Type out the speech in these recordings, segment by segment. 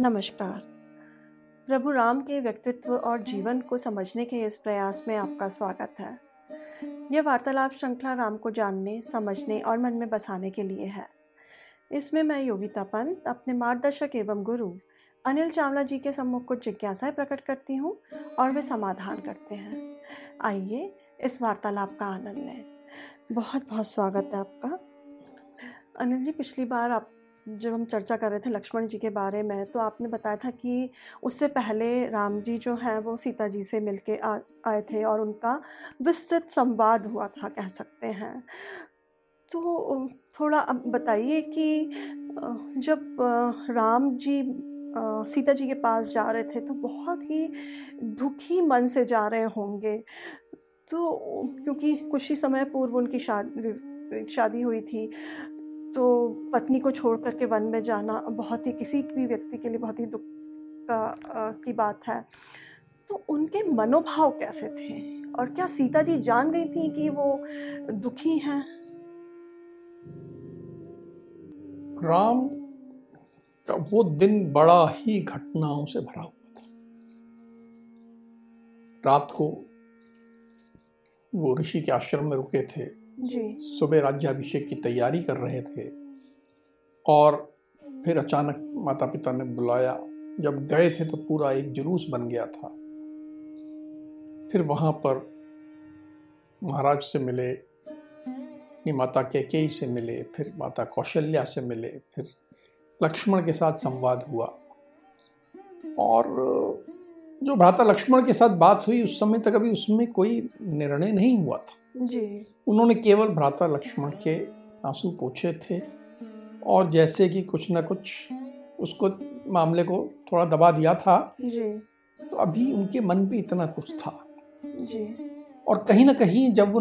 नमस्कार। प्रभु राम के व्यक्तित्व और जीवन को समझने के इस प्रयास में आपका स्वागत है। यह वार्तालाप श्रृंखला राम को जानने, समझने और मन में बसाने के लिए है। इसमें मैं योगिता पंत, अपने मार्गदर्शक एवं गुरु अनिल चावला जी के सम्मुख कुछ जिज्ञासाएँ प्रकट करती हूँ और वे समाधान करते हैं। आइए इस वार्तालाप का आनंद लें। बहुत बहुत स्वागत है आपका। अनिल जी, पिछली बार आप जब हम चर्चा कर रहे थे लक्ष्मण जी के बारे में तो आपने बताया था कि उससे पहले राम जी जो हैं, वो सीता जी से मिलके आए थे और उनका विस्तृत संवाद हुआ था, कह सकते हैं। तो थोड़ा अब बताइए कि जब राम जी सीता जी के पास जा रहे थे तो बहुत ही दुखी मन से जा रहे होंगे। तो क्योंकि कुछ ही समय पूर्व उनकी शादी शादी हुई थी तो पत्नी को छोड़ करके वन में जाना बहुत ही किसी भी व्यक्ति के लिए बहुत ही दुख का की बात है। तो उनके मनोभाव कैसे थे? और क्या सीता जी जान गई थी कि वो दुखी हैं? राम का वो दिन बड़ा ही घटनाओं से भरा हुआ था। रात को वो ऋषि के आश्रम में रुके थे। सुबह राज्याभिषेक की तैयारी कर रहे थे और फिर अचानक माता पिता ने बुलाया। जब गए थे तो पूरा एक जुलूस बन गया था। फिर वहाँ पर महाराज से मिले माता कैकेयी से मिले, फिर माता कौशल्या से मिले, फिर लक्ष्मण के साथ संवाद हुआ। और जो भ्राता लक्ष्मण के साथ बात हुई, उस समय तक अभी उसमें कोई निर्णय नहीं हुआ था। जी। उन्होंने केवल भ्राता लक्ष्मण के आँसू पूछे थे और जैसे कि कुछ ना कुछ उसको मामले को थोड़ा दबा दिया था जी। तो अभी उनके मन पे इतना कुछ था। जी। और कहीं ना कहीं जब वो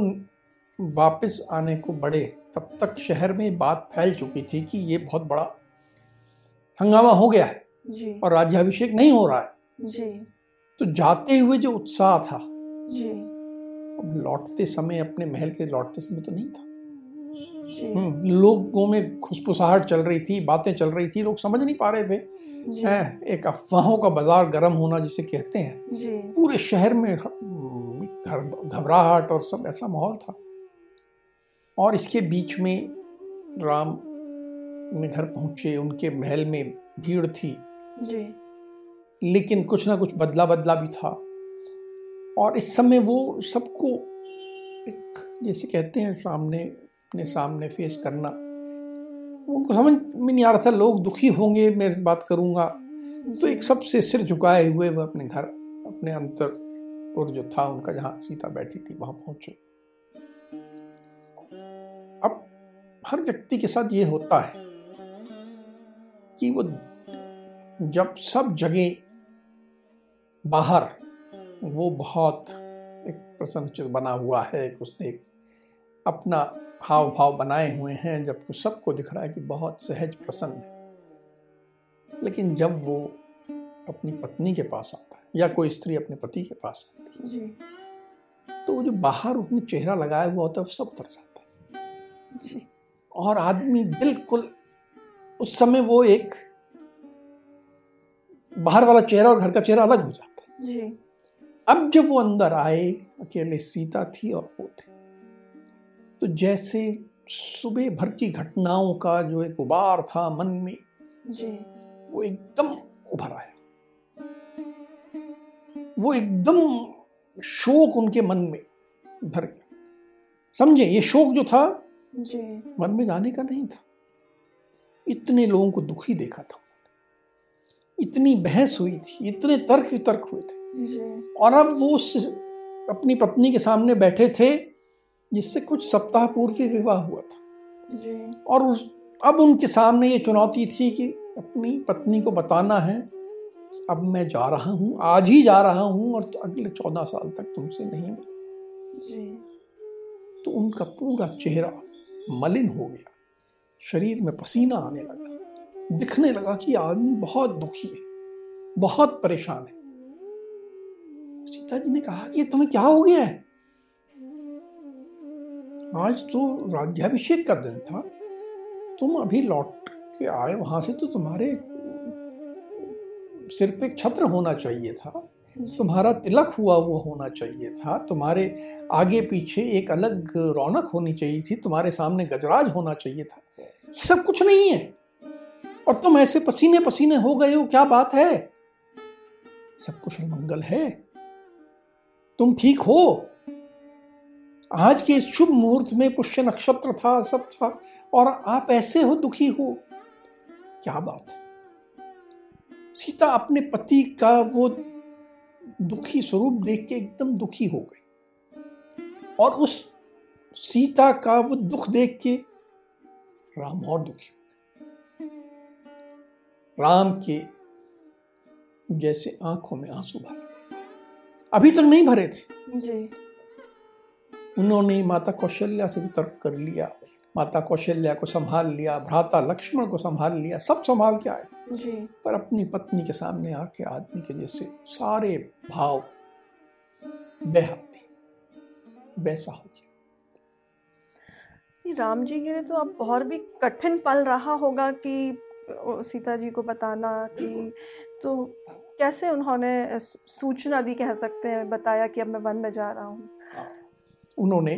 वापस आने को बड़े तब तक शहर में बात फैल चुकी थी कि ये बहुत बड़ा हंगामा हो गया है जी। और राज्याभिषेक नहीं हो रहा है। जी। तो जाते हुए जो उत्साह था जी। अब लौटते समय अपने महल के लौटते समय तो नहीं था। हम्म, लोगों में खुशफुसाहट चल रही थी बातें चल रही थी लोग समझ नहीं पा रहे थे। है, एक अफवाहों का बाज़ार गर्म होना जिसे कहते हैं। पूरे शहर में घबराहट और सब ऐसा माहौल था। और इसके बीच में राम अपने घर पहुँचे उनके महल में भीड़ थी। जी। लेकिन कुछ ना कुछ बदला बदला भी था। और इस समय वो सबको एक जैसे कहते हैं सामने, अपने सामने फेस करना। उनको समझ में नहीं आ रहा था, लोग दुखी होंगे, मैं बात करूँगा। तो एक सबसे सिर झुकाए हुए वह अपने घर, अपने अंतर और जो था, उनका जहाँ सीता बैठी थी, वहाँ पहुँचे। अब हर व्यक्ति के साथ ये होता है कि वो जब सब जगह बाहर वो बहुत एक प्रसन्नचित बना हुआ है कि उसने एक अपना हाव भाव बनाए हुए हैं जब सबको दिख रहा है कि बहुत सहज प्रसन्न है। लेकिन जब वो अपनी पत्नी के पास आता है या कोई स्त्री अपने पति के पास आती है तो वो जो बाहर उसने चेहरा लगाया हुआ होता है वो सब उतर जाता है। और आदमी बिल्कुल उस समय वो एक बाहर वाला चेहरा और घर का चेहरा अलग हो जाता है। अब जब वो अंदर आए अकेले सीता थी और वो थे। तो जैसे सुबह भर की घटनाओं का जो एक उबार था मन में जी। वो एकदम उभर आया। वो एकदम शोक उनके मन में भर गया। समझे ये शोक जो था जी। मन में जाने का नहीं था। इतने लोगों को दुखी देखा था। इतनी बहस हुई थी इतने तर्क तर्क हुए थे। और अब वो उस अपनी पत्नी के सामने बैठे थे जिससे कुछ सप्ताह पूर्व ही विवाह हुआ था। और उस अब उनके सामने ये चुनौती थी कि अपनी पत्नी को बताना है अब मैं जा रहा हूँ आज ही जा रहा हूँ और तो अगले चौदह साल तक तुमसे नहीं मिल तो उनका पूरा चेहरा मलिन हो गया। शरीर में पसीना आने लगा। दिखने लगा कि आदमी बहुत दुखी है बहुत परेशान है। सीता जी ने कहा कि तुम्हें क्या हो गया है? आज तो राज्याभिषेक का दिन था। तुम अभी लौट के आए, वहाँ से तो तुम्हारे सिर पे छत्र होना चाहिए था। तुम्हारा तिलक हुआ, वो होना चाहिए था। तुम्हारे आगे पीछे एक अलग रौनक होनी चाहिए थी। तुम्हारे सामने गजराज होना चाहिए था। ये सब कुछ नहीं है। और तुम ऐसे पसीने पसीने हो गए हो, क्या बात है? सब कुशल मंगल है। तुम ठीक हो? आज के इस शुभ मुहूर्त में पुष्य नक्षत्र था, सब था, और आप ऐसे हो, दुखी हो। क्या बात सीता अपने पति का वो दुखी स्वरूप देख के एकदम दुखी हो गई। और उस सीता का वो दुख देख के राम और दुखी हो गए। राम के जैसे आँखों में आँसू भरे अभी तक नहीं भरे थे। जी। उन्होंने माता कौशल्या से भी तर्क कर लिया माता कौशल्या को संभाल लिया भ्राता लक्ष्मण को संभाल लिया सब संभाल के आए। जी। पर अपनी पत्नी के सामने आके आदमी के जैसे सारे भाव बहाते वैसा हो गया। राम जी के लिए तो अब और भी कठिन पल रहा होगा कि सीता जी को बताना कि तो कैसे उन्होंने सूचना दी कह सकते हैं, बताया कि अब मैं वन में जा रहा हूँ? हाँ। उन्होंने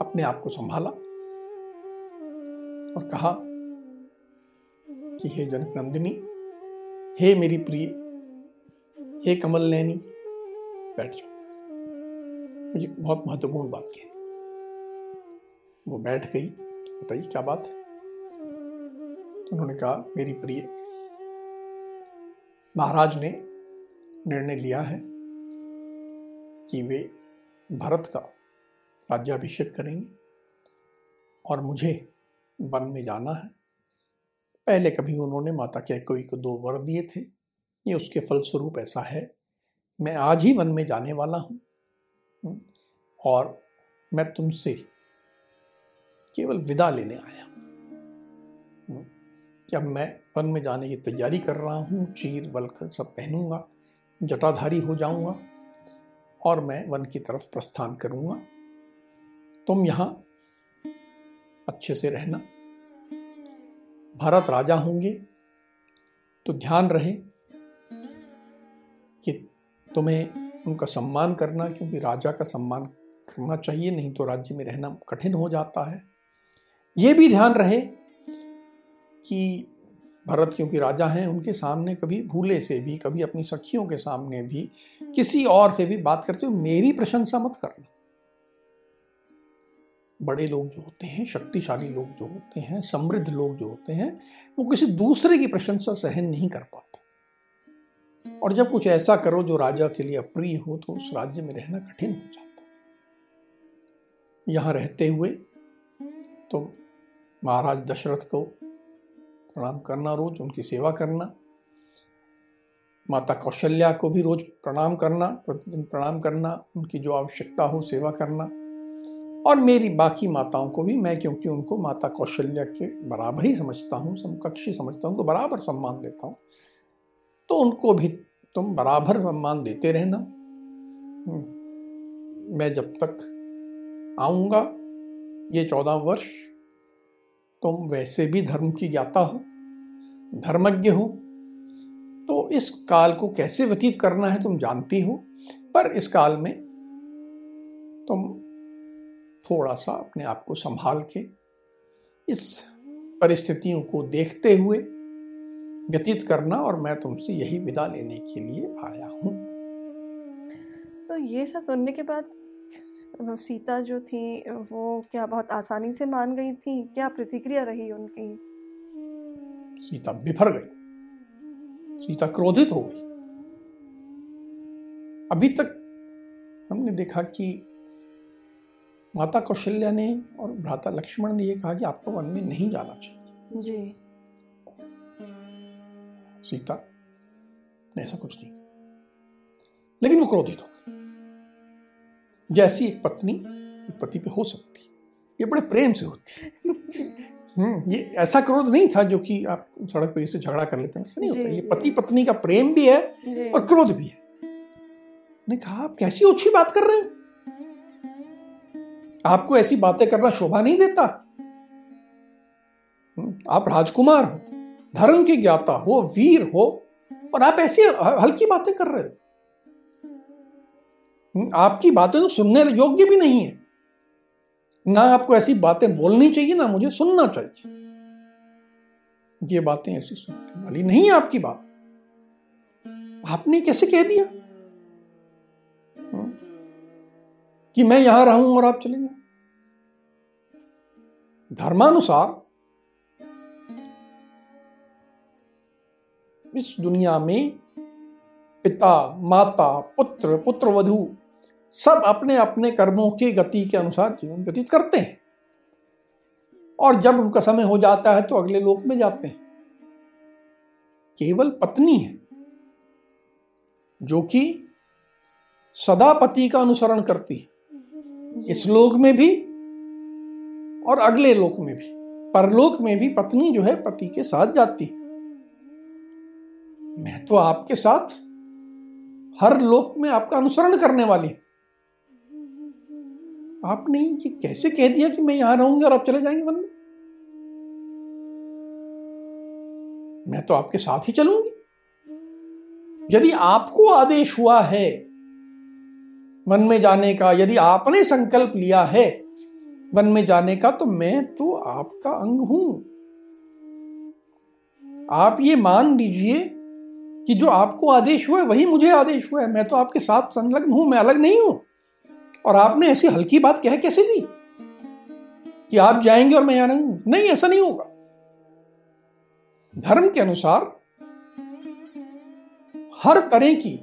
अपने आप को संभाला और कहा कि, हे जनक नंदिनी, हे मेरी प्रिय, हे कमल नैनी, बैठ जाओ। मुझे बहुत महत्वपूर्ण बात कही। वो बैठ गई। तो बताइए, क्या बात है? तो उन्होंने कहा, मेरी प्रिय महाराज ने निर्णय लिया है कि वे भरत का राज्याभिषेक करेंगे और मुझे वन में जाना है। पहले कभी उन्होंने माता कैकोई को दो वर दिए थे। ये उसके फलस्वरूप ऐसा है। मैं आज ही वन में जाने वाला हूँ। हम्म, और मैं तुमसे केवल विदा लेने आया हूँ। कि अब मैं वन में जाने की तैयारी कर रहा हूँ, चीर वलख सब पहनूँगा, जटाधारी हो जाऊँगा और मैं वन की तरफ़ प्रस्थान करूँगा। तुम यहाँ अच्छे से रहना। भारत राजा होंगे तो ध्यान रहे कि तुम्हें उनका सम्मान करना, क्योंकि राजा का सम्मान करना चाहिए, नहीं तो राज्य में रहना कठिन हो जाता है। ये भी ध्यान रहे कि भरत क्योंकि राजा हैं उनके सामने कभी भूले से भी कभी अपनी सखियों के सामने भी किसी और से भी बात करते हो मेरी प्रशंसा मत करना। बड़े लोग जो होते हैं शक्तिशाली लोग जो होते हैं समृद्ध लोग जो होते हैं वो किसी दूसरे की प्रशंसा सहन नहीं कर पाते। और जब कुछ ऐसा करो जो राजा के लिए अप्रिय हो तो उस राज्य में रहना कठिन हो जाता यहाँ रहते हुए तो महाराज दशरथ को प्रणाम करना रोज, उनकी सेवा करना माता कौशल्या को भी रोज प्रणाम करना, प्रतिदिन प्रणाम करना, उनकी जो आवश्यकता हो सेवा करना और मेरी बाकी माताओं को भी मैं, क्योंकि उनको माता कौशल्या के बराबर ही समझता हूँ, समकक्षी समझता हूँ, उनको बराबर सम्मान देता हूँ तो उनको भी तुम बराबर सम्मान देते रहना हम्म। मैं जब तक आऊँगा, ये चौदह वर्ष तुम वैसे भी धर्म की ज्ञाता हो, धर्मज्ञ हो तो इस काल को कैसे व्यतीत करना है तुम जानती हो, पर इस काल में तुम थोड़ा सा अपने आप को संभाल के इस परिस्थितियों को देखते हुए व्यतीत करना और मैं तुमसे यही विदा लेने के लिए आया हूँ। तो ये सब करने के बाद सीता जो थी वो क्या बहुत आसानी से मान गई थी? क्या प्रतिक्रिया रही उनकी? सीता बिफर गई। सीता क्रोधित हो गई। अभी तक हमने देखा कि माता कौशल्या ने और भ्राता लक्ष्मण ने यह कहा कि आपको वन में नहीं जाना चाहिए। जी। सीता ने ऐसा कुछ नहीं किया लेकिन वो क्रोधित हो गई। जैसी एक पत्नी एक पति पे हो सकती ये बड़े प्रेम से होती है। ये ऐसा क्रोध नहीं था जो कि आप सड़क पर इसे झगड़ा कर लेते हैं। ऐसा नहीं होता। ये पति पत्नी का प्रेम भी है और क्रोध भी है। ने कहा आप कैसी ओछी बात कर रहे हैं? आपको ऐसी बातें करना शोभा नहीं देता। हम्म, आप राजकुमार हो धर्म के ज्ञाता हो वीर हो और आप ऐसी हल्की बातें कर रहे हो। हम्म, आपकी बातें तो सुनने योग्य भी नहीं है। ना आपको ऐसी बातें बोलनी चाहिए ना मुझे सुनना चाहिए। ये बातें ऐसी सुनने वाली नहीं है आपकी बात। आपने कैसे कह दिया? हम्म, कि मैं यहाँ रहूँ और आप चले जाए। धर्मानुसार इस दुनिया में पिता माता पुत्र पुत्र वधु सब अपने अपने कर्मों की गति के अनुसार जीवन व्यतीत करते हैं। और जब उनका समय हो जाता है तो अगले लोक में जाते हैं। केवल पत्नी है, जो कि सदा पति का अनुसरण करती है। इस लोक में भी और अगले लोक में भी, परलोक में भी पत्नी जो है, पति के साथ जाती मैं तो आपके साथ हर लोक में आपका अनुसरण करने वाली आपने ये कैसे कह दिया कि मैं यहाँ रहूँगी और आप चले जाएँगे वन में? मैं तो आपके साथ ही चलूँगी। यदि आपको आदेश हुआ है वन में जाने का, यदि आपने संकल्प लिया है वन में जाने का तो मैं तो आपका अंग हूँ। आप ये मान लीजिए कि जो आपको आदेश हुआ है, वही मुझे आदेश हुआ है। मैं तो आपके साथ संलग्न हूँ, मैं अलग नहीं हूँ। और आपने ऐसी हल्की बात कह कैसे दी? कि आप जाएँगे और मैं यहाँ रहूँगा नहीं ऐसा नहीं होगा। धर्म के अनुसार हर तरह की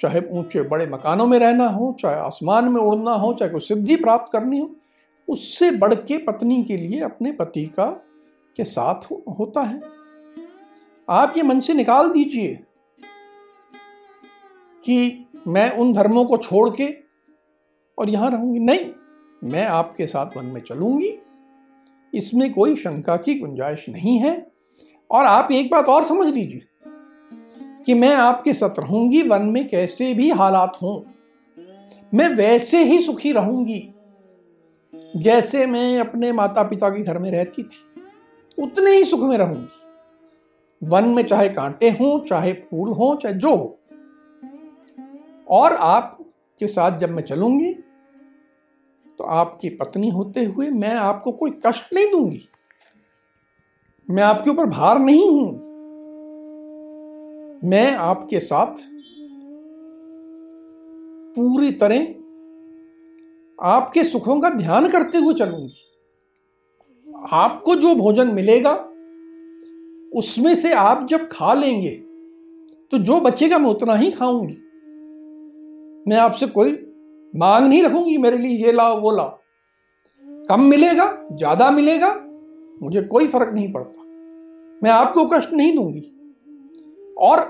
चाहे ऊँचे बड़े मकानों में रहना हो चाहे आसमान में उड़ना हो चाहे कोई सिद्धि प्राप्त करनी हो उससे बढ़ के पत्नी के लिए अपने पति का के साथ हो, होता है। आप ये मन से निकाल दीजिए कि मैं उन धर्मों को छोड़ के और यहाँ रहूँगी? नहीं, मैं आपके साथ वन में चलूँगी। इसमें कोई शंका की गुंजाइश नहीं है। और आप एक बात और समझ लीजिए कि मैं आपके साथ रहूँगी, वन में कैसे भी हालात हों, मैं वैसे ही सुखी रहूँगी। जैसे मैं अपने माता पिता के घर में रहती थी, उतने ही सुख में रहूँगी। वन में चाहे कांटे हों, चाहे फूल हों, चाहे जो हो और आप के साथ जब मैं चलूँगी तो आपकी पत्नी होते हुए मैं आपको कोई कष्ट नहीं दूँगी। मैं आपके ऊपर भार नहीं हूँ। मैं आपके साथ पूरी तरह आपके सुखों का ध्यान करते हुए चलूँगी। आपको जो भोजन मिलेगा, उसमें से आप जब खा लेंगे तो जो बचेगा मैं उतना ही खाऊँगी। मैं आपसे कोई मांग नहीं रखूँगी, मेरे लिए ये लाओ, वो लाओ। कम मिलेगा, ज़्यादा मिलेगा, मुझे कोई फ़र्क नहीं पड़ता। मैं आपको कष्ट नहीं दूँगी। और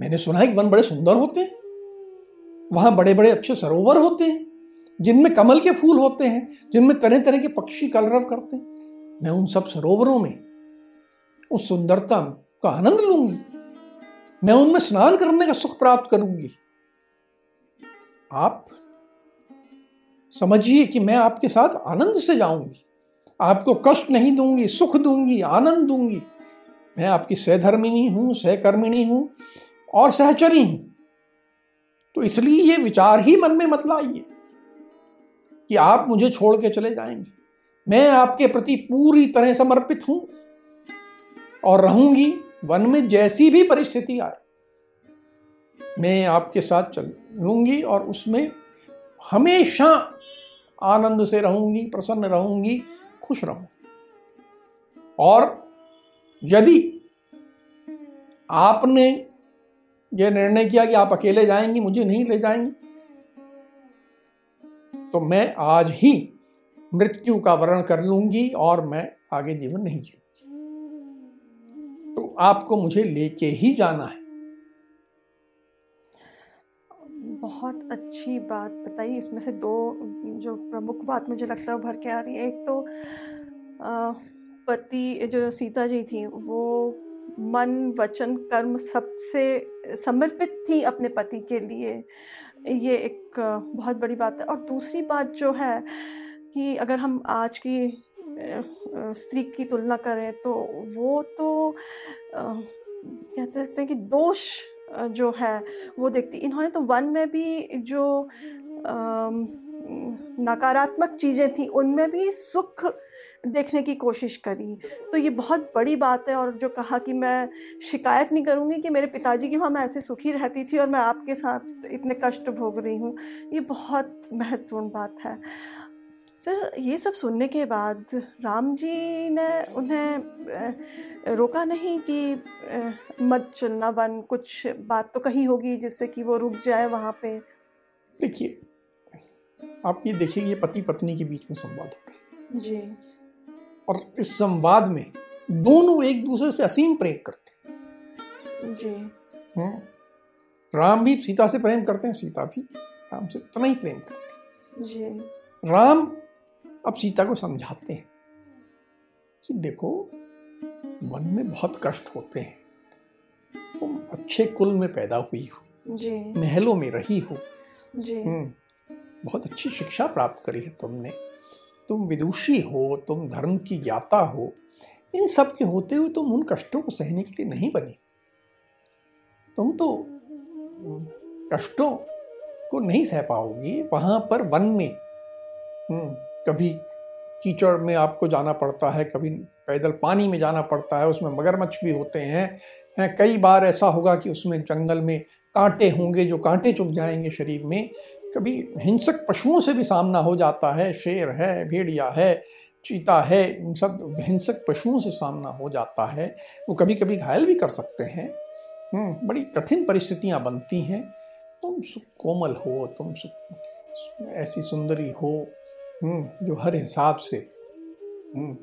मैंने सुना है कि वन बड़े सुंदर होते हैं, वहाँ बड़े बड़े अच्छे सरोवर होते हैं, जिनमें कमल के फूल होते हैं, जिनमें तरह तरह के पक्षी कलरव करते हैं। मैं उन सब सरोवरों में उस सुंदरता का आनंद लूँगी। मैं उनमें स्नान करने का सुख प्राप्त करूँगी। आप समझिए कि मैं आपके साथ आनंद से जाऊँगी। आपको कष्ट नहीं दूँगी, सुख दूँगी, आनंद दूँगी। मैं आपकी सहधर्मिनी हूँ, सहकर्मिणी हूँ और सहचरी हूँ। तो इसलिए ये विचार ही मन में मत लाइए कि आप मुझे छोड़ के चले जाएँगे। मैं आपके प्रति पूरी तरह समर्पित हूँ और रहूँगी वन में जैसी भी परिस्थिति आए, मैं आपके साथ चल लूँगी और उसमें हमेशा आनंद से रहूँगी, प्रसन्न रहूँगी, खुश रहूँगी। और यदि आपने यह निर्णय किया कि आप अकेले जाएँगी, मुझे नहीं ले जाएँगी तो मैं आज ही मृत्यु का वर्ण कर लूँगी और मैं आगे जीवन नहीं जीऊँगी। आपको मुझे लेके ही जाना है। बहुत अच्छी बात बताई, इसमें से दो, जो प्रमुख बात मुझे लगता है भर के आ रही है। एक तो पति, जो सीता जी थी, वो मन, वचन, कर्म सबसे समर्पित थी अपने पति के लिए। ये एक बहुत बड़ी बात है। और दूसरी बात जो है कि अगर हम आज की स्त्री की तुलना करें तो वो तो कहते हैं कि दोष जो है, वो देखती। इन्होंने तो वन में भी जो नकारात्मक चीज़ें थी, उनमें भी सुख देखने की कोशिश करी। तो ये बहुत बड़ी बात है और जो कहा कि मैं शिकायत नहीं करूँगी कि मेरे पिताजी की वहाँ मैं ऐसे सुखी रहती थी और मैं आपके साथ इतने कष्ट भोग रही हूँ, ये बहुत महत्वपूर्ण बात है। फिर ये सब सुनने के बाद राम जी ने उन्हें रोका नहीं कि मत चुनना वन कुछ बात तो कही होगी जिससे कि वो रुक जाए वहाँ पे। देखिए आप ये देखिए ये पति पत्नी के बीच में संवाद हो रहा जी। और इस संवाद में दोनों एक दूसरे से असीम प्रेम करते जी। हम्म। राम भी सीता से प्रेम करते हैं सीता भी राम से उतना ही प्रेम करती जी। राम अब सीता को समझाते हैं कि देखो वन में बहुत कष्ट होते हैं। तुम अच्छे कुल में पैदा हुई हो जी। महलों में रही हो। जी। हम्म बहुत अच्छी शिक्षा प्राप्त करी है तुमने। तुम विदुषी हो तुम धर्म की ज्ञाता हो। इन सब के होते हुए तुम उन कष्टों को सहने के लिए नहीं बनी। तुम तो कष्टों को नहीं सह पाओगी वहाँ पर वन में। हम्म, कभी कीचड़ में आपको जाना पड़ता है कभी पैदल पानी में जाना पड़ता है उसमें मगरमच्छ भी होते हैं। हैं कई बार ऐसा होगा कि उसमें जंगल में कांटे होंगे जो कांटे चुभ जाएँगे शरीर में। कभी हिंसक पशुओं से भी सामना हो जाता है शेर है भेड़िया है चीता है इन सब हिंसक पशुओं से सामना हो जाता है। वो कभी कभी घायल भी कर सकते हैं। हम्म, बड़ी कठिन परिस्थितियाँ बनती हैं। तुम सुख कोमल हो तुम सुख ऐसी सुंदरी हो जो हर हिसाब से हम्म,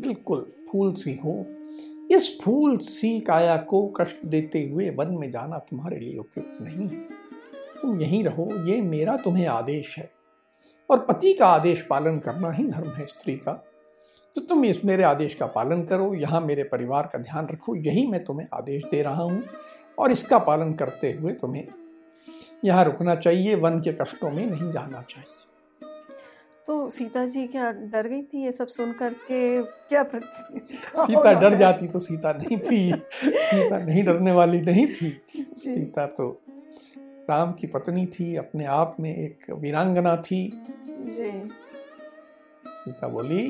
बिल्कुल फूल सी हो। इस फूल सी काया को कष्ट देते हुए वन में जाना तुम्हारे लिए उपयुक्त नहीं है। तुम यहीं रहो ये मेरा तुम्हें आदेश है। और पति का आदेश पालन करना ही धर्म है स्त्री का। तो तुम इस मेरे आदेश का पालन करो यहाँ मेरे परिवार का ध्यान रखो यही मैं तुम्हें आदेश दे रहा हूँ। और इसका पालन करते हुए तुम्हें यहाँ रुकना चाहिए वन के कष्टों में नहीं जाना चाहिए। तो सीता जी क्या डर गई थी ये सब सुन करके? क्या सीता डर जाती तो सीता नहीं थी। सीता नहीं डरने वाली नहीं थी। सीता तो राम की पत्नी थी अपने आप में एक वीरांगना थी। जी। सीता बोली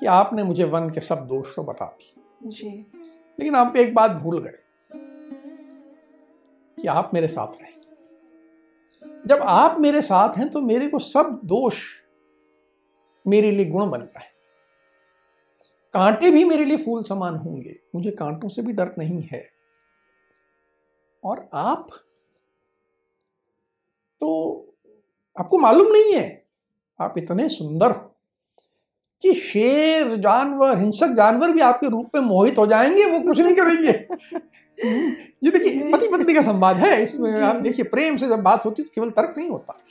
कि आपने मुझे वन के सब दोष तो बता दी जी। लेकिन आप एक बात भूल गए कि आप मेरे साथ रहे जब आप मेरे साथ हैं तो मेरे को सब दोष मेरे लिए गुण बन रहा है। कांटे भी मेरे लिए फूल समान होंगे। मुझे कांटों से भी डर नहीं है। और आप? तो आपको मालूम नहीं है? आप इतने सुंदर हो कि शेर जानवर हिंसक जानवर भी आपके रूप में मोहित हो जाएँगे वो कुछ नहीं करेंगे। ये देखिए पति पत्नी का संवाद है। इसमें आप देखिए प्रेम से जब बात होती है तो केवल तर्क नहीं होता।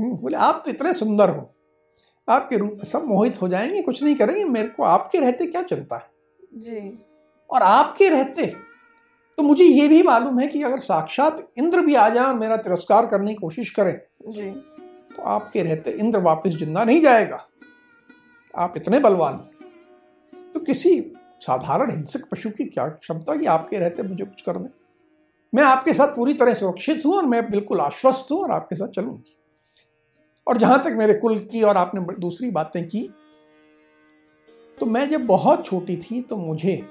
हम्म, बोले आप तो इतने सुंदर हो। आपके रूप में सब मोहित हो जाएँगे कुछ नहीं करेंगे मेरे को आपके रहते क्या चिंता है? जी। और आपके रहते तो मुझे ये भी मालूम है कि अगर साक्षात इंद्र भी आ जाए और मेरा तिरस्कार करने की कोशिश करें जी। तो आपके रहते इंद्र वापस ज़िंदा नहीं जाएगा। आप इतने बलवान तो किसी साधारण हिंसक पशु की क्या क्षमता कि आपके रहते मुझे कुछ कर दे मैं आपके साथ पूरी तरह सुरक्षित हूँ और मैं बिल्कुल आश्वस्त हूँ और आपके साथ चलूँगी। और जहाँ तक मेरे कुल की और आपने दूसरी बातें की तो मैं जब बहुत छोटी थी तो मुझे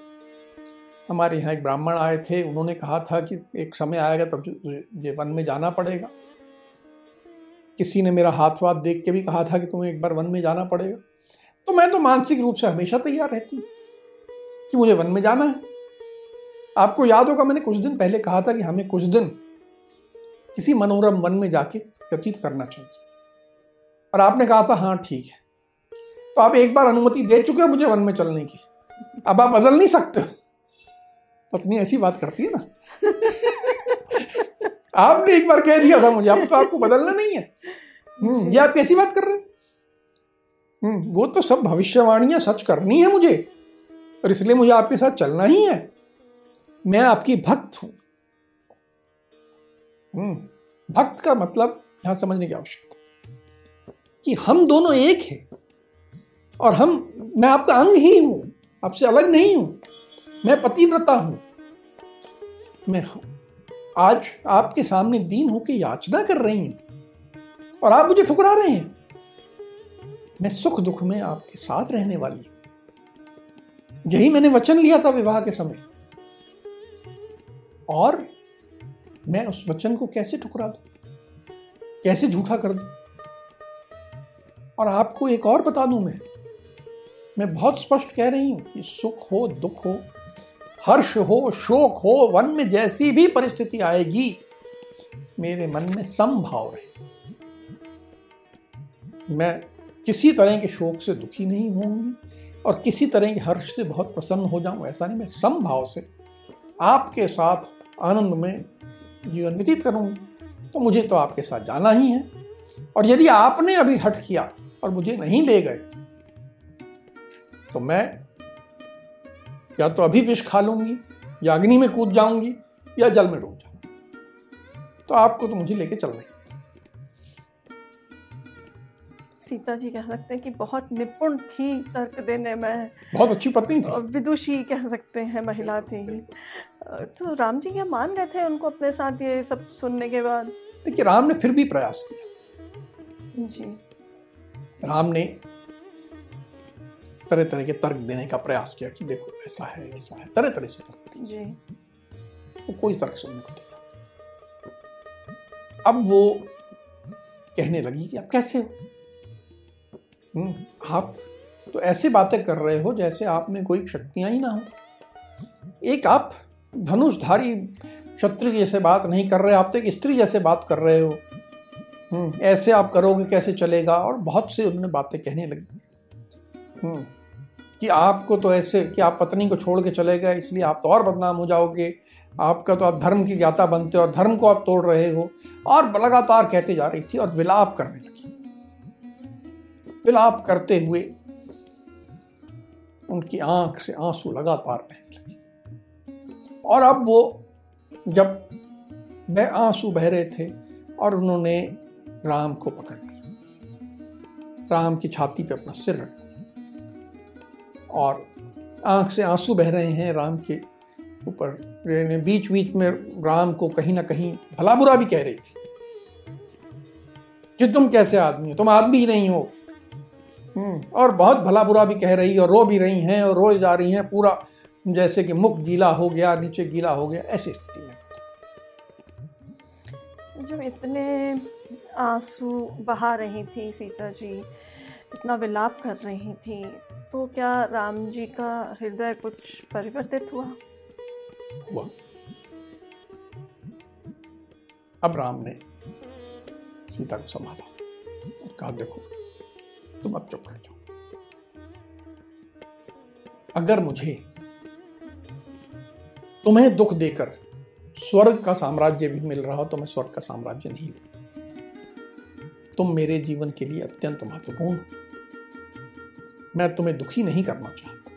हमारे यहाँ एक ब्राह्मण आए थे। उन्होंने कहा था कि एक समय आएगा, तब ये वन में जाना पड़ेगा। किसी ने मेरा हाथ वाथ देख के भी कहा था कि तुम्हें एक बार वन में जाना पड़ेगा। तो मैं तो मानसिक रूप से हमेशा तैयार रहती कि मुझे वन में जाना है। आपको याद होगा, मैंने कुछ दिन पहले कहा था कि हमें कुछ दिन किसी मनोरम वन में जाके व्यतीत करना चाहिए। और आपने कहा था हाँ ठीक है। तो आप एक बार अनुमति दे चुके हो मुझे वन में चलने की। अब आप बदल नहीं सकते पत्नी ऐसी बात करती है ना। आपने एक बार कह दिया था मुझे अब तो आपको बदलना नहीं है। हम्म, ये आप कैसी बात कर रहे हैं? हम्म, वो तो सब भविष्यवाणियाँ सच करनी है मुझे और इसलिए मुझे आपके साथ चलना ही है। मैं आपकी भक्त हूँ। हम्म, भक्त का मतलब यहाँ समझने की आवश्यकता कि हम दोनों एक हैं। और हम, मैं आपका अंग ही हूँ, आपसे अलग नहीं हूँ। मैं पतिव्रता हूँ। मैं आज आपके सामने दीन होकर याचना कर रही हूँ। और आप मुझे ठुकरा रहे हैं। मैं सुख दुख में आपके साथ रहने वाली हूँ। यही मैंने वचन लिया था विवाह के समय। और मैं उस वचन को कैसे ठुकरा दू? कैसे झूठा कर दू? और आपको एक और बता दूँ मैं। मैं बहुत स्पष्ट कह रही हूँ कि सुख हो, दुख हो, हर्ष हो, शोक हो, वन में जैसी भी परिस्थिति आएगी, मेरे मन में समभाव रहे मैं किसी तरह के शोक से दुखी नहीं होंगी और किसी तरह के हर्ष से बहुत प्रसन्न हो जाऊँ, ऐसा नहीं, मैं समभाव से आपके साथ आनंद में जीवन व्यतीत करूँगी। तो मुझे तो आपके साथ जाना ही है। और यदि आपने अभी हट किया और मुझे नहीं ले गए। तो मैं या तो अभी विष खा लूँगी या अग्नि में कूद जाऊँगी या जल में डूब जाऊँगी। तो आपको तो मुझे लेके चलना ही। सीता जी कह सकते हैं कि बहुत निपुण थी तर्क देने में। बहुत अच्छी पत्नी थी। विदुषी कह सकते हैं महिला थी। तो राम जी क्या मान रहे थे उनको अपने साथ ये सब सुनने के बाद? देखिए राम ने फिर भी प्रयास किया। जी। राम ने तरह तरह के तर्क देने का प्रयास किया कि देखो ऐसा है ऐसा है तरह तरह से तर्क जी। वो कोई तर्क सुनने को तैयार अब वो कहने लगी कि आप कैसे हो? हम्म, आप तो ऐसे बातें कर रहे हो जैसे आप में कोई शक्तियाँ ही ना हो। एक आप धनुषधारी क्षत्रिय जैसे बात नहीं कर रहे आप तो एक स्त्री जैसे बात कर रहे हो। ऐसे आप करोगे कैसे चलेगा? और बहुत से उन्होंने बातें कहने लगी। हम्म, कि आपको तो ऐसे कि आप पत्नी को छोड़ के चले गए इसलिए आप तो और बदनाम हो जाओगे। आपका तो आप धर्म की ज्ञाता बनते हो और धर्म को आप तोड़ रहे हो। और लगातार कहते जा रही थी और विलाप करने लगी। विलाप करते हुए उनकी आँख से आँसू लगातार बहने लगे। और अब वो जब वह आँसू बह रहे थे और उन्होंने राम को पकड़ लिया। राम की छाती पे अपना सिर रख दिया। और आँख से आँसू बह रहे हैं राम के ऊपर। बीच बीच में राम को कहीं ना कहीं भला बुरा भी कह रही थी। कि तुम कैसे आदमी हो? तुम आदमी ही नहीं हो। हम्म, और बहुत भला बुरा भी कह रही और रो भी रही हैं और रो जा रही हैं। पूरा जैसे कि मुख गीला हो गया नीचे गीला हो गया ऐसी स्थिति में। जब इतने आँसू बहा रही थी, सीता जी। इतना विलाप कर रही थी। तो क्या राम जी का हृदय कुछ परिवर्तित हुआ? हुआ। अब राम ने सीता को संभाला। कहा, देखो, तुम अब चुप कर जाओ। अगर मुझे तुम्हें दुख देकर स्वर्ग का साम्राज्य भी मिल रहा हो तो मैं स्वर्ग का साम्राज्य नहीं तुम मेरे जीवन के लिए अत्यंत महत्वपूर्ण हो। मैं तुम्हें दुखी नहीं करना चाहता।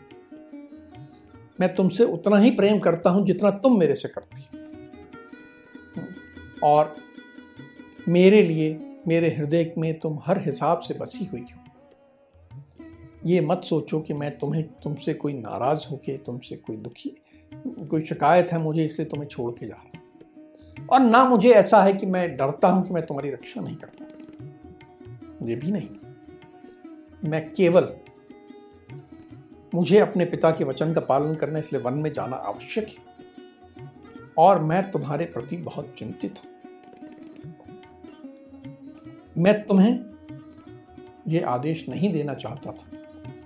मैं तुमसे उतना ही प्रेम करता हूँ जितना तुम मेरे से करती हो। और मेरे लिए, मेरे हृदय में तुम हर हिसाब से बसी हुई हो। ये मत सोचो कि मैं तुम्हें, तुमसे कोई नाराज़ होके, तुमसे कोई दुखी, कोई शिकायत है मुझे, इसलिए तुम्हें छोड़ के जा रहा और ना मुझे ऐसा है कि मैं डरता हूँ कि मैं तुम्हारी रक्षा नहीं कर करता ये भी नहीं। मैं केवल मुझे अपने पिता के वचन का पालन करना, इसलिए वन में जाना आवश्यक है। और मैं तुम्हारे प्रति बहुत चिंतित हूँ। मैं तुम्हें यह आदेश नहीं देना चाहता था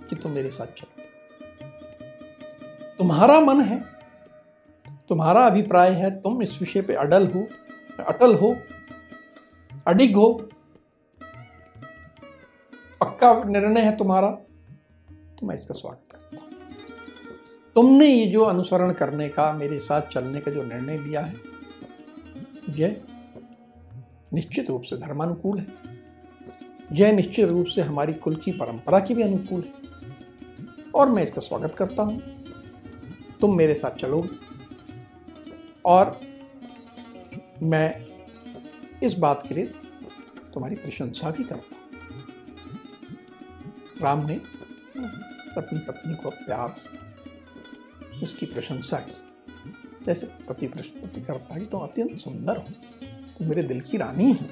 कि तुम मेरे साथ चलो। तुम्हारा मन है, तुम्हारा अभिप्राय है, तुम इस विषय पे अडल हो, अटल हो, अडिग हो पक्का निर्णय है तुम्हारा तो मैं इसका स्वागत करता हूँ। तुमने ये जो अनुसरण करने का, मेरे साथ चलने का जो निर्णय लिया है, यह निश्चित रूप से धर्मानुकूल है। यह निश्चित रूप से हमारी कुल की परंपरा की भी अनुकूल है। और मैं इसका स्वागत करता हूँ। तुम मेरे साथ चलोगे। और मैं इस बात के लिए तुम्हारी प्रशंसा भी करता हूँ। राम ने अपनी पत्नी को प्यार से उसकी प्रशंसा की। जैसे पति प्रस्तुति करता है तुम तो अत्यंत सुंदर हो तुम मेरे दिल की रानी हो।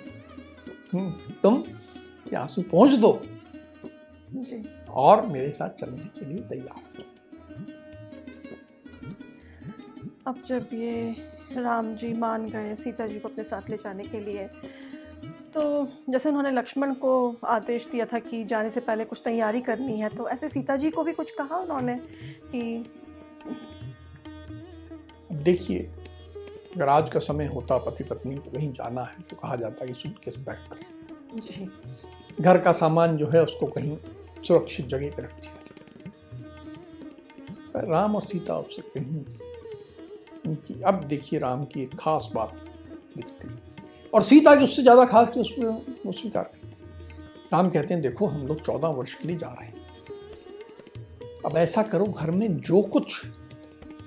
हम्म, तुम ये आँसू पहुँच दो। और मेरे साथ चलने के लिए तैयार हो। अब जब ये राम जी मान गए सीता जी को अपने साथ ले जाने के लिए तो जैसे उन्होंने लक्ष्मण को आदेश दिया था कि जाने से पहले कुछ तैयारी करनी है तो ऐसे सीता जी को भी कुछ कहा उन्होंने कि देखिए अगर आज का समय होता पति पत्नी को कहीं जाना है तो कहा जाता है कि सूटकेस पैक कर जी। घर का सामान जो है उसको कहीं सुरक्षित जगह पर रख दिया राम और सीता उससे कहीं उनकी अब देखिए राम की एक खास बात दिखती है। और सीता की उससे ज़्यादा खास की उसमें वो स्वीकार करती राम कहते हैं, देखो, हम लोग चौदह वर्ष के लिए जा रहे हैं। अब ऐसा करो, घर में जो कुछ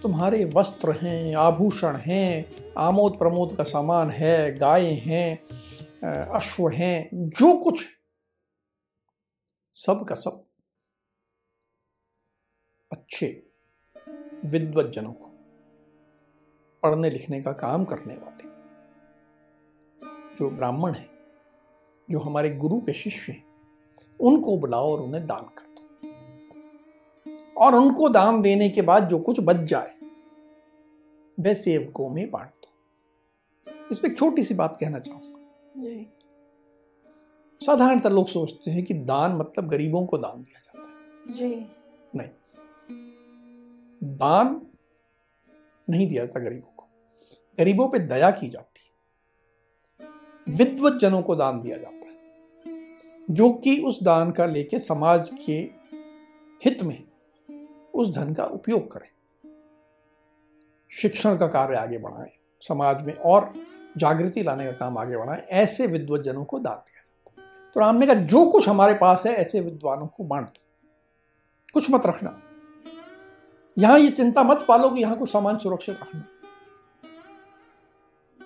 तुम्हारे वस्त्र हैं, आभूषण हैं, आमोद प्रमोद का सामान है, गाय हैं अश्व हैं, जो कुछ, सब का सब अच्छे विद्वत जनों को पढ़ने लिखने का काम करने वाले जो ब्राह्मण है जो हमारे गुरु के शिष्य हैं उनको बुलाओ और उन्हें दान कर दो। और उनको दान देने के बाद जो कुछ बच जाए वह सेवकों में बांट दो। इसमें एक छोटी सी बात कहना चाहूँगा। साधारणतः लोग सोचते हैं कि दान मतलब गरीबों को दान दिया जाता है। जी। नहीं। दान नहीं दिया जाता गरीबों को। गरीबों पे दया की जाती विद्वत जनों को दान दिया जाता है, जो कि उस दान का लेके समाज के हित में उस धन का उपयोग करें। शिक्षण का कार्य आगे बढ़ाएँ, समाज में और जागृति लाने का काम आगे बढ़ाएँ, ऐसे विद्वत जनों को दान दिया जाता है। तो राम ने कहा, जो कुछ हमारे पास है, ऐसे विद्वानों को बांट दो। कुछ मत रखना। यहाँ ये चिंता मत पालो कि यहाँ कुछ सामान सुरक्षित रखना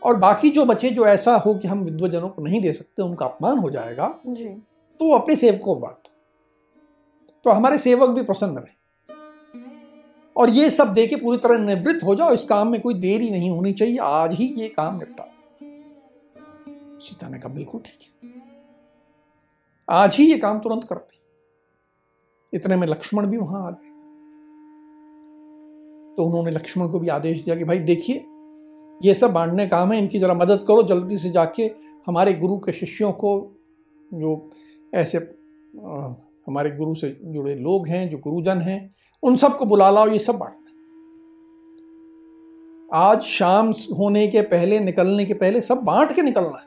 और बाकी जो बचे जो ऐसा हो कि हम विद्वजनों को नहीं दे सकते उनका अपमान हो जाएगा जी। तो अपने सेवकों को बांट तो हमारे सेवक भी प्रसन्न रहे। और ये सब दे के पूरी तरह निवृत्त हो जाओ इस काम में कोई देरी नहीं होनी चाहिए आज ही ये काम निपटा सीता ने कहा बिल्कुल ठीक है। आज ही ये काम तुरंत कर करते इतने में लक्ष्मण भी वहाँ आ गए। तो उन्होंने लक्ष्मण को भी आदेश दिया कि भाई देखिए ये सब बांटने काम है। इनकी जरा मदद करो जल्दी से जाके हमारे गुरु के शिष्यों को जो ऐसे आ, हमारे गुरु से जुड़े लोग हैं जो गुरुजन हैं उन सबको बुला लाओ ये सब बांटना आज शाम होने के पहले निकलने के पहले सब बांट के निकलना है।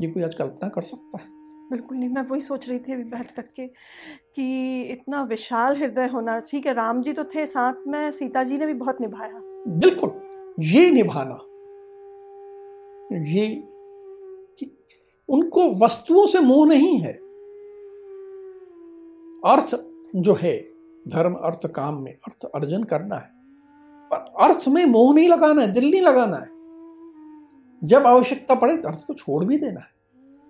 ये कोई आज कल्पना कर सकता है। बिल्कुल नहीं मैं वही सोच रही थी अभी बैठ करके कि इतना विशाल हृदय होना ठीक है राम जी तो थे साथ में सीता जी ने भी बहुत निभाया। बिल्कुल। ये निभाना। ये कि उनको वस्तुओं से मोह नहीं है। अर्थ जो है, धर्म, अर्थ, काम में अर्थ अर्जन करना है। पर अर्थ में मोह नहीं लगाना है, दिल नहीं लगाना है। जब आवश्यकता पड़े तो अर्थ को छोड़ भी देना है।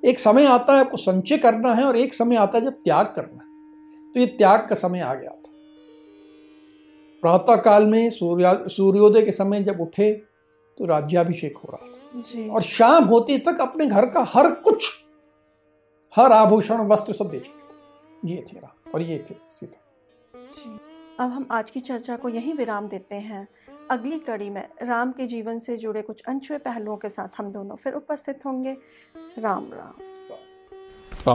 एक समय आता है आपको संचय करना है और एक समय आता है जब त्याग करना है। तो ये त्याग का समय आ गया। प्रातः काल में सूर्या सूर्योदय के समय जब उठे तो राज्याभिषेक हो रहा था। और शाम होते तक अपने घर का हर कुछ हर आभूषण वस्त्र सब दे चुके थे। ये थे राम और ये थे सीता। अब हम आज की चर्चा को यहीं विराम देते हैं। अगली कड़ी में राम के जीवन से जुड़े कुछ अनछुए पहलुओं के साथ हम दोनों फिर उपस्थित होंगे। राम राम।